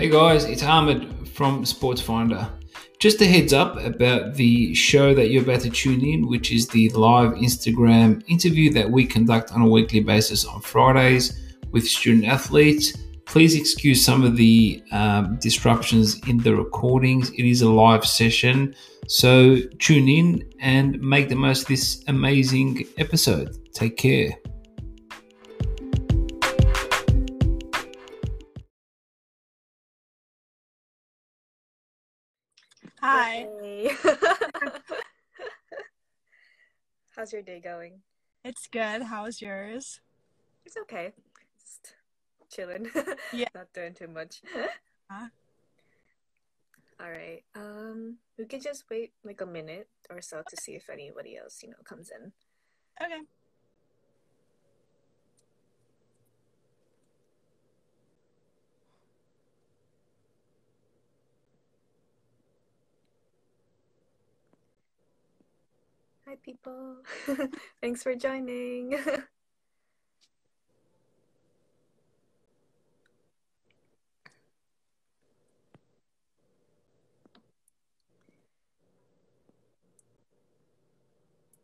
Hey guys, it's Ahmed from Sports Finder. Just a heads up about the show that you're about to tune in, which is the live Instagram interview that we conduct on a weekly basis on Fridays with student athletes. Please excuse some of the um, disruptions in the recordings. It is a live session, so tune in and make the most of this amazing episode. Take care. Hi. Hey. How's your day going? It's good. How's yours? It's okay. Just chilling. Yeah. Not doing too much. Huh? All right. Um, we could just wait like a minute or so to see if anybody else, you know, comes in. Okay. Hi, people. Thanks for joining.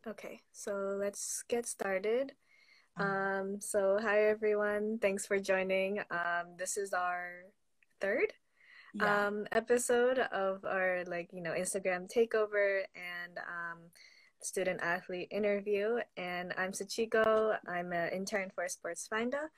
Okay, so let's get started. Um, so hi everyone, thanks for joining. Um, this is our third Yeah. um episode of our like you know Instagram takeover and um student athlete interview and I'm Sachiko. I'm an intern for Sports Finder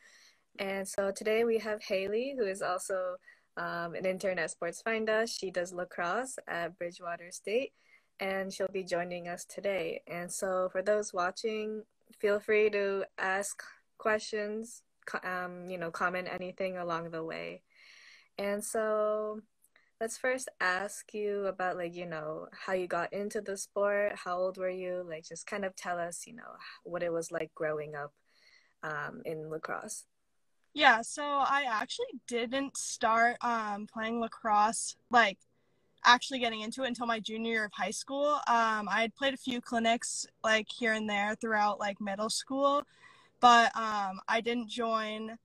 and so today we have Haley who is also um, an intern at Sports Finder she does lacrosse at Bridgewater State and she'll be joining us today. And so for those watching feel free to ask questions um, you know comment anything along the way. And so let's first ask you about like, you know, how you got into the sport, how old were you? Like just kind of tell us, you know, what it was like growing up um in lacrosse. Yeah, so I actually didn't start um playing lacrosse like actually getting into it until my junior year of high school. Um I had played a few clinics like here and there throughout like middle school, but um I didn't join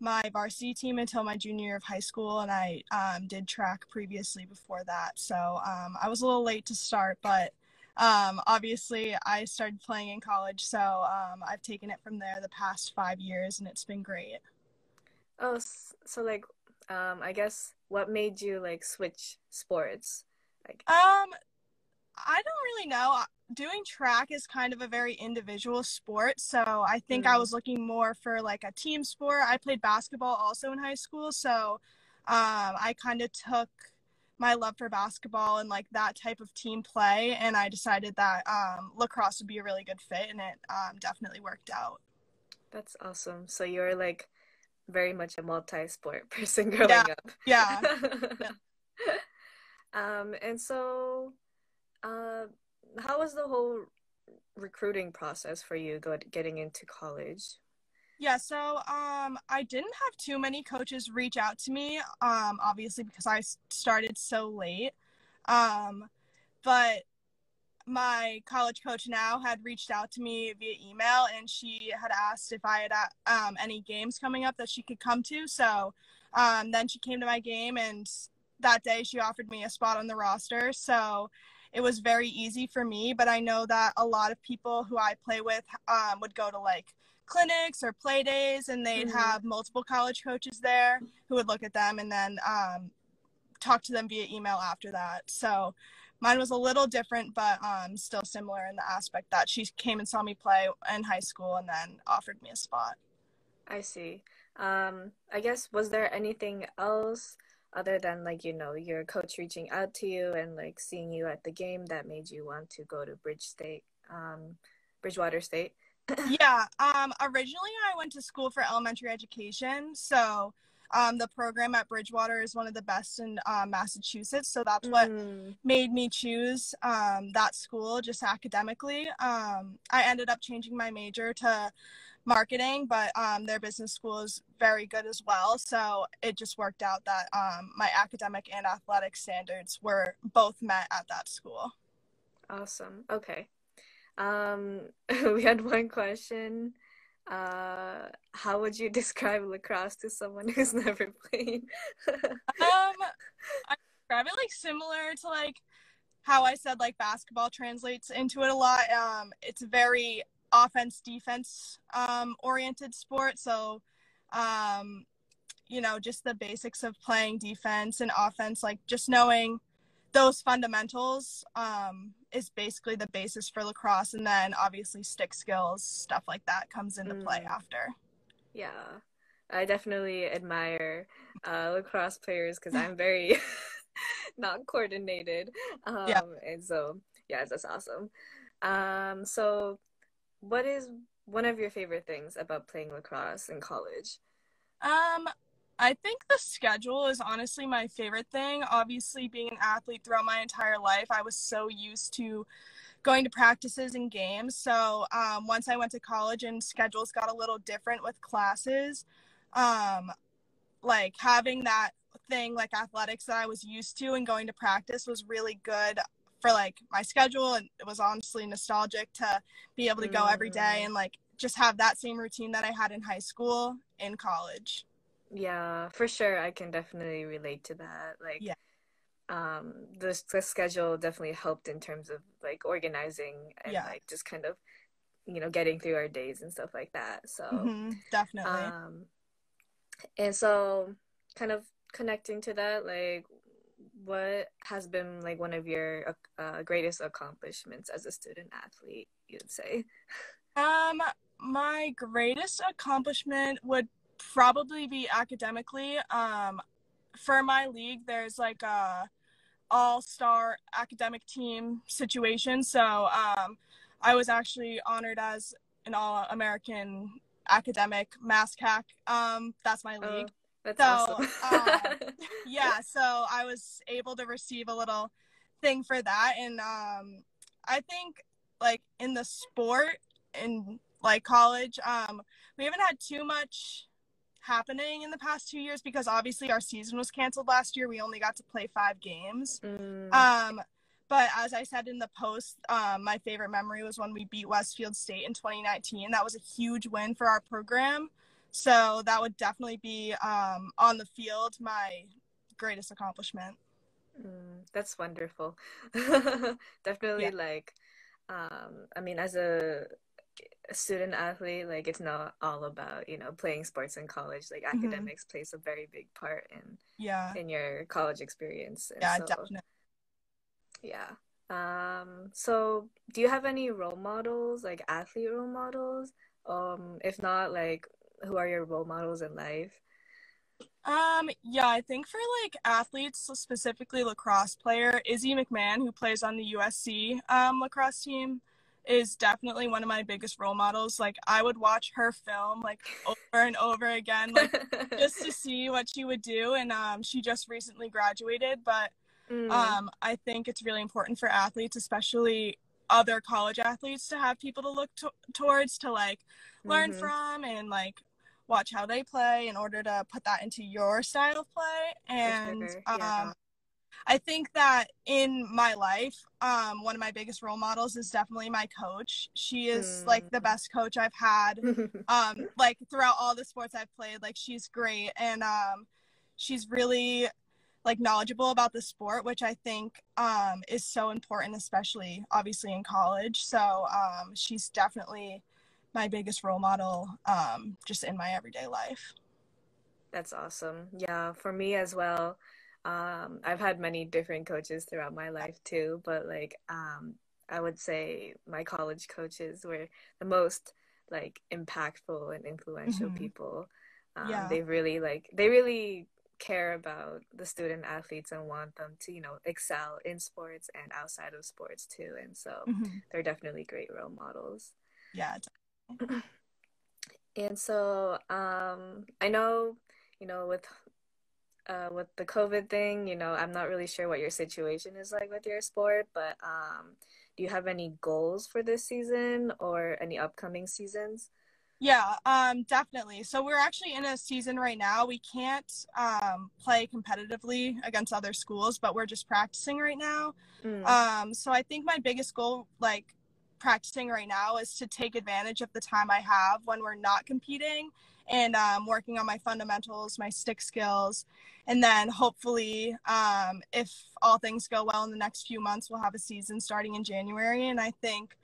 my varsity team until my junior year of high school and I um did track previously before that. So um I was a little late to start, but um obviously I started playing in college, so um I've taken it from there the past 5 years and it's been great. Oh, so like um I guess what made you like switch sports? Like Um, I don't really know. Doing track is kind of a very individual sport, so I think I Mm. was looking more for like a team sport. I played basketball also in high school, so um, I kind of took my love for basketball and like that type of team play, and I decided that um, lacrosse would be a really good fit, and it um, definitely worked out. that's awesome. So you're like very much a multi-sport person growing Yeah, up. yeah. Um, and so, uh, how was the whole recruiting process for you getting into college? Yeah, so um, I didn't have too many coaches reach out to me, um, obviously because I started so late. Um, but my college coach now had reached out to me via email, and she had asked if I had uh, um, any games coming up that she could come to. So um, then she came to my game, and that day she offered me a spot on the roster. So it was very easy for me. But I know that a lot of people who I play with um, would go to like clinics or play days and they'd Mhm. have multiple college coaches there who would look at them and then um, talk to them via email after that so mine was a little different but um, still similar in the aspect that she came and saw me play in high school and then offered me a spot I see. Um, I guess was there anything else other than like, you know, your coach reaching out to you and like seeing you at the game that made you want to go to Bridge State, um, Bridgewater State? yeah. Um, originally, I went to school for elementary education, so um, the program at Bridgewater is one of the best in uh, Massachusetts. So that's what Mm, made me choose um, that school just academically. Um, I ended up changing my major to marketing, but um, their business school is very good as well. So it just worked out that um, my academic and athletic standards were both met at that school. awesome. Okay. Um, we had one question. Uh, how would you describe lacrosse to someone who's never played? Um, I describe it like similar to like how I said like basketball translates into it a lot. Um, it's very offense defense um oriented sport. So, um, you know, just the basics of playing defense and offense, like just knowing those fundamentals um is basically the basis for lacrosse and then obviously stick skills stuff like that comes into play Mm. after Yeah, I definitely admire uh, lacrosse players because I'm very not coordinated. Um, Yeah. and so yeah, that's awesome. Um, so what is one of your favorite things about playing lacrosse in college? Um, I think the schedule is honestly my favorite thing. Obviously, being an athlete throughout my entire life, I was so used to going to practices and games. So um, once I went to college and schedules got a little different with classes, um, like having that thing like athletics that I was used to and going to practice was really good for like my schedule and it was honestly nostalgic to be able to go every day Mm. and like just have that same routine that I had in high school in college. Yeah, for sure. I can definitely relate to that. Like, Yeah. um, the, the schedule definitely helped in terms of like organizing and Yeah. like just kind of, you know, getting through our days and stuff like that. So, hmm definitely. um, and so kind of connecting to that, like, what has been like one of your uh, greatest accomplishments as a student athlete, you'd say? Um, my greatest accomplishment would probably be academically. Um, for my league, there's like a all-star academic team situation. So, um, I was actually honored as an all-American academic MASCAC. Um, that's my Oh, league. That's So, awesome. uh, yeah so i was able to receive a little thing for that and um i think like in the sport in like college um we haven't had too much happening in the past two years because obviously our season was canceled last year. We only got to play five games. Mm, um but as i said in the post um, my favorite memory was when we beat westfield state in 2019 that was a huge win for our program so that would definitely be um, on the field my greatest accomplishment Mm, that's wonderful. Definitely Yeah. like um I mean as a, student athlete, like it's not all about, you know, playing sports in college. Like Mhm. academics plays a very big part in yeah in your college experience. And yeah so definitely yeah. Um so do you have any role models, like athlete role models? Um if not, like who are your role models in life? um yeah i think for like athletes specifically lacrosse player izzy mcmahon who plays on the usc um, lacrosse team is definitely one of my biggest role models like i would watch her film like over and over again like just to see what she would do and um, she just recently graduated but Mm, um, i think it's really important for athletes especially other college athletes to have people to look to- towards to like learn mhm. from and like watch how they play in order to put that into your style of play. And sure, yeah. um, i think that in my life um, one of my biggest role models is definitely my coach. She is like the Mm. best coach i've had um like throughout all the sports I've played. Like she's great. And um she's really like knowledgeable about the sport which I think um is so important especially obviously in college. So um she's definitely my biggest role model um just in my everyday life That's awesome. Yeah, for me as well. Um, I've had many different coaches throughout my life too, but like um, I would say my college coaches were the most like impactful and influential Mhm. people. Um, Yeah. they really like they really care about the student athletes and want them to, you know, excel in sports and outside of sports too. And so Mhm. they're definitely great role models. yeah And so um, I know, you know, with uh, with the COVID thing, you know, I'm not really sure what your situation is like with your sport, but um, do you have any goals for this season or any upcoming seasons? Yeah, um, definitely. So we're actually in a season right now. We can't um, play competitively against other schools, but we're just practicing right now. Mm. Um, so I think my biggest goal, like practicing right now, is to take advantage of the time I have when we're not competing and um, working on my fundamentals, my stick skills, and then hopefully, um, if all things go well in the next few months, we'll have a season starting in January. And I think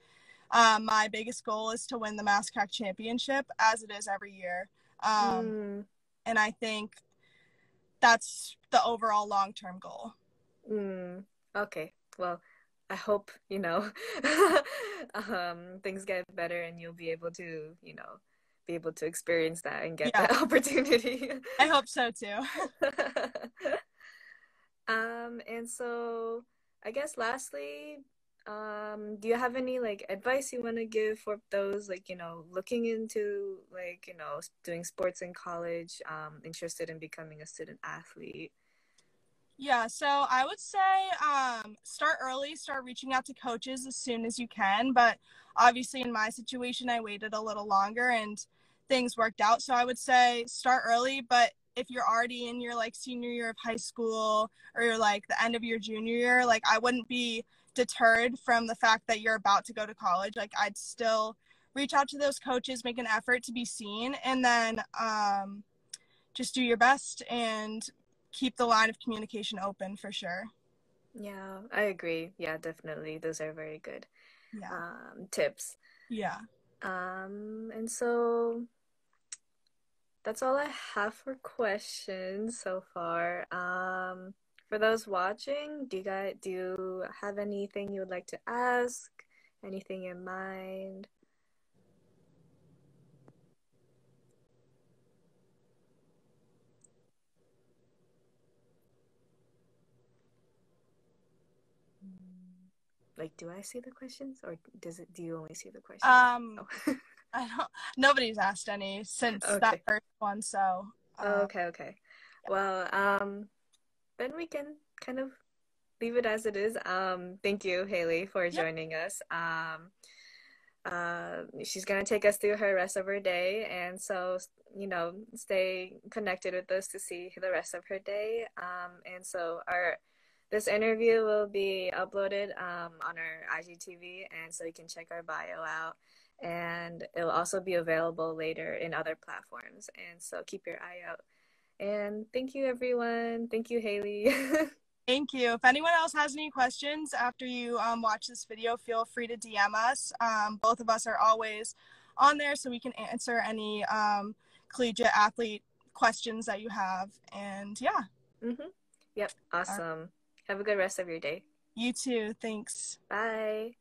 um, my biggest goal is to win the MASCAC Championship, as it is every year. Um, mm. And I think that's the overall long term goal. Mm. Okay. Well, I hope, you know, um, things get better and you'll be able to, you know, be able to experience that and get yeah. that opportunity. I hope so too. um, and so I guess lastly, um do you have any like advice you want to give for those like you know looking into like you know doing sports in college um interested in becoming a student athlete yeah so i would say um start early start reaching out to coaches as soon as you can but obviously in my situation i waited a little longer and things worked out. So i would say start early but if you're already in your like senior year of high school or you're like the end of your junior year like i wouldn't be deterred from the fact that you're about to go to college. Like i'd still reach out to those coaches make an effort to be seen and then um, just do your best and keep the line of communication open for sure yeah i agree yeah definitely those are very good yeah. um, tips yeah um and so that's all i have for questions so far um for those watching, do you guys do you have anything you would like to ask? Anything in mind? Like, do I see the questions, or does it? Do you only see the questions? Um, oh. I don't. Nobody's asked any since okay. that first one, so. Uh, okay. Okay. Well, um, then we can kind of leave it as it is. Um, thank you, Haley, for joining us. Um, uh, she's gonna take us through her rest of her day, and so you know, stay connected with us to see the rest of her day. Um, and so our this interview will be uploaded um, on our IGTV, and so you can check our bio out. And it'll also be available later in other platforms. And so keep your eye out and thank you, everyone. Thank you, Haley. Thank you. If anyone else has any questions after you um, watch this video, feel free to DM us. Um, both of us are always on there so we can answer any um, collegiate athlete questions that you have. And yeah. Mm-hmm. Yep. Awesome. Right. Have a good rest of your day. You too. Thanks. Bye.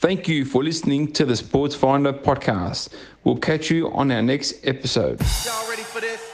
Thank you for listening to the Sports Finder podcast. We'll catch you on our next episode. Y'all ready for this?